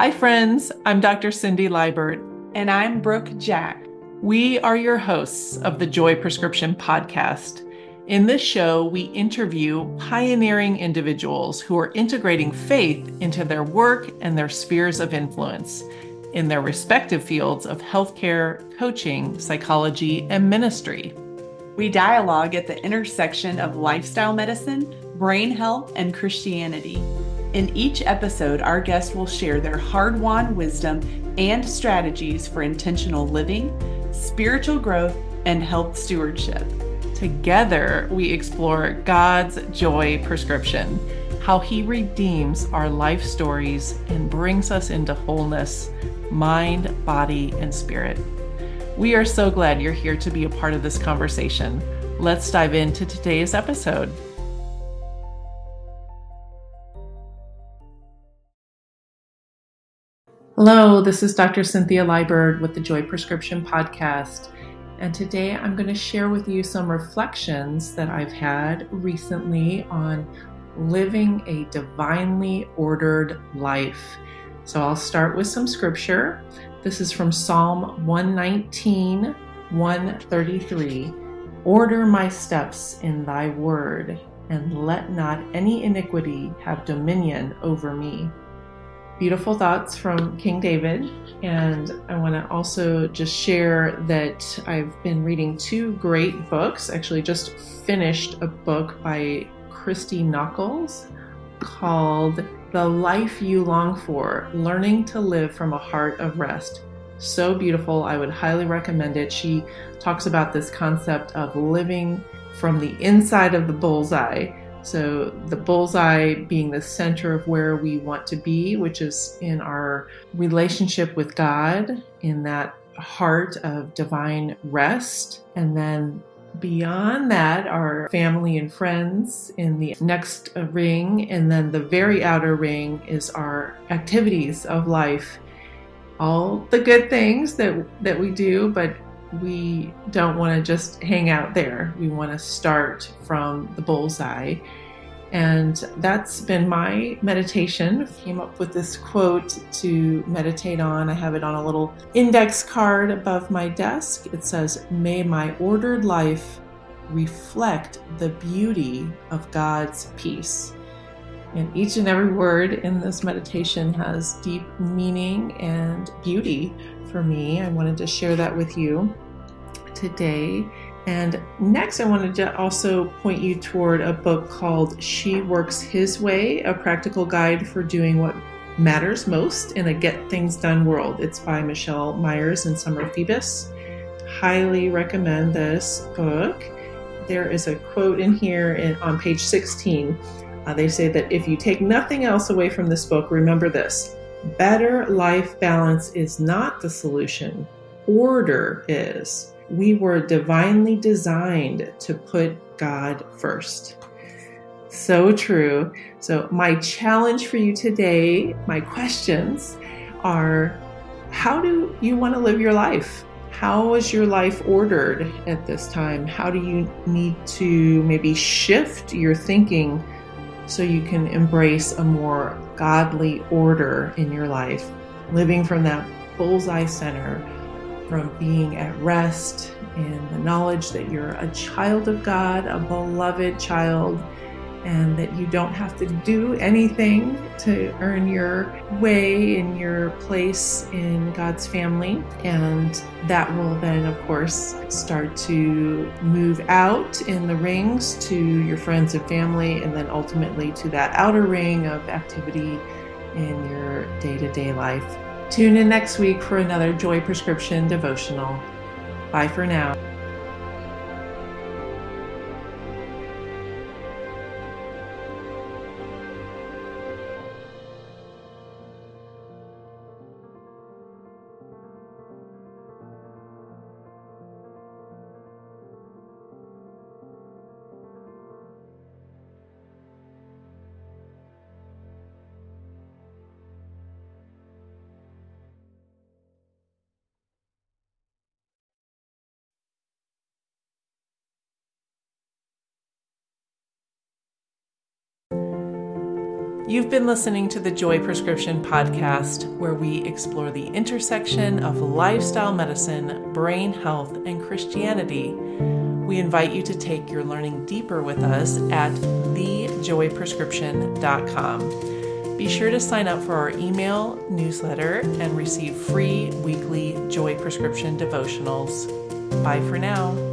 Hi, friends. I'm Dr. Cindy Libert. And I'm Brooke Jack. We are your hosts of the Joy Prescription podcast. In this show, we interview pioneering individuals who are integrating faith into their work and their spheres of influence in their respective fields of healthcare, coaching, psychology, and ministry. We dialogue at the intersection of lifestyle medicine, brain health, and Christianity. In each episode, our guest will share their hard won wisdom and strategies for intentional living, spiritual growth, and health stewardship. Together, we explore God's joy prescription, how He redeems our life stories and brings us into wholeness, mind, body, and spirit. We are so glad you're here to be a part of this conversation. Let's dive into today's episode. Hello, this is Dr. Cynthia Libert with the Joy Prescription Podcast. And today I'm going to share with you some reflections that I've had recently on living a divinely ordered life. So I'll start with some scripture. This is from Psalm 119, 133. Order my steps in thy word, and let not any iniquity have dominion over me beautiful thoughts from King David. And I want to also just share that I've been reading two great books. Actually, just finished a book by Christy Nockels called The Life You Long For Learning to Live from a Heart of Rest. So beautiful. I would highly recommend it. She talks about this concept of living from the inside of the bullseye so, the bullseye being the center of where we want to be, which is in our relationship with God, in that heart of divine rest. And then beyond that, our family and friends in the next ring. And then the very outer ring is our activities of life. All the good things that, that we do, but we don't want to just hang out there. We want to start from the bullseye. And that's been my meditation. Came up with this quote to meditate on. I have it on a little index card above my desk. It says, May my ordered life reflect the beauty of God's peace. And each and every word in this meditation has deep meaning and beauty for me. I wanted to share that with you today. And next, I wanted to also point you toward a book called She Works His Way A Practical Guide for Doing What Matters Most in a Get Things Done World. It's by Michelle Myers and Summer Phoebus. Highly recommend this book. There is a quote in here on page 16. Uh, they say that if you take nothing else away from this book, remember this better life balance is not the solution, order is we were divinely designed to put God first. So true. So, my challenge for you today, my questions are how do you want to live your life? How is your life ordered at this time? How do you need to maybe shift your thinking so you can embrace a more godly order in your life, living from that bullseye center from being at rest in the knowledge that you're a child of God, a beloved child, and that you don't have to do anything to earn your way in your place in God's family. And that will then, of course, start to move out in the rings to your friends and family, and then ultimately to that outer ring of activity in your day to day life. Tune in next week for another Joy Prescription devotional. Bye for now. You've been listening to the Joy Prescription Podcast, where we explore the intersection of lifestyle medicine, brain health, and Christianity. We invite you to take your learning deeper with us at thejoyprescription.com. Be sure to sign up for our email newsletter and receive free weekly Joy Prescription devotionals. Bye for now.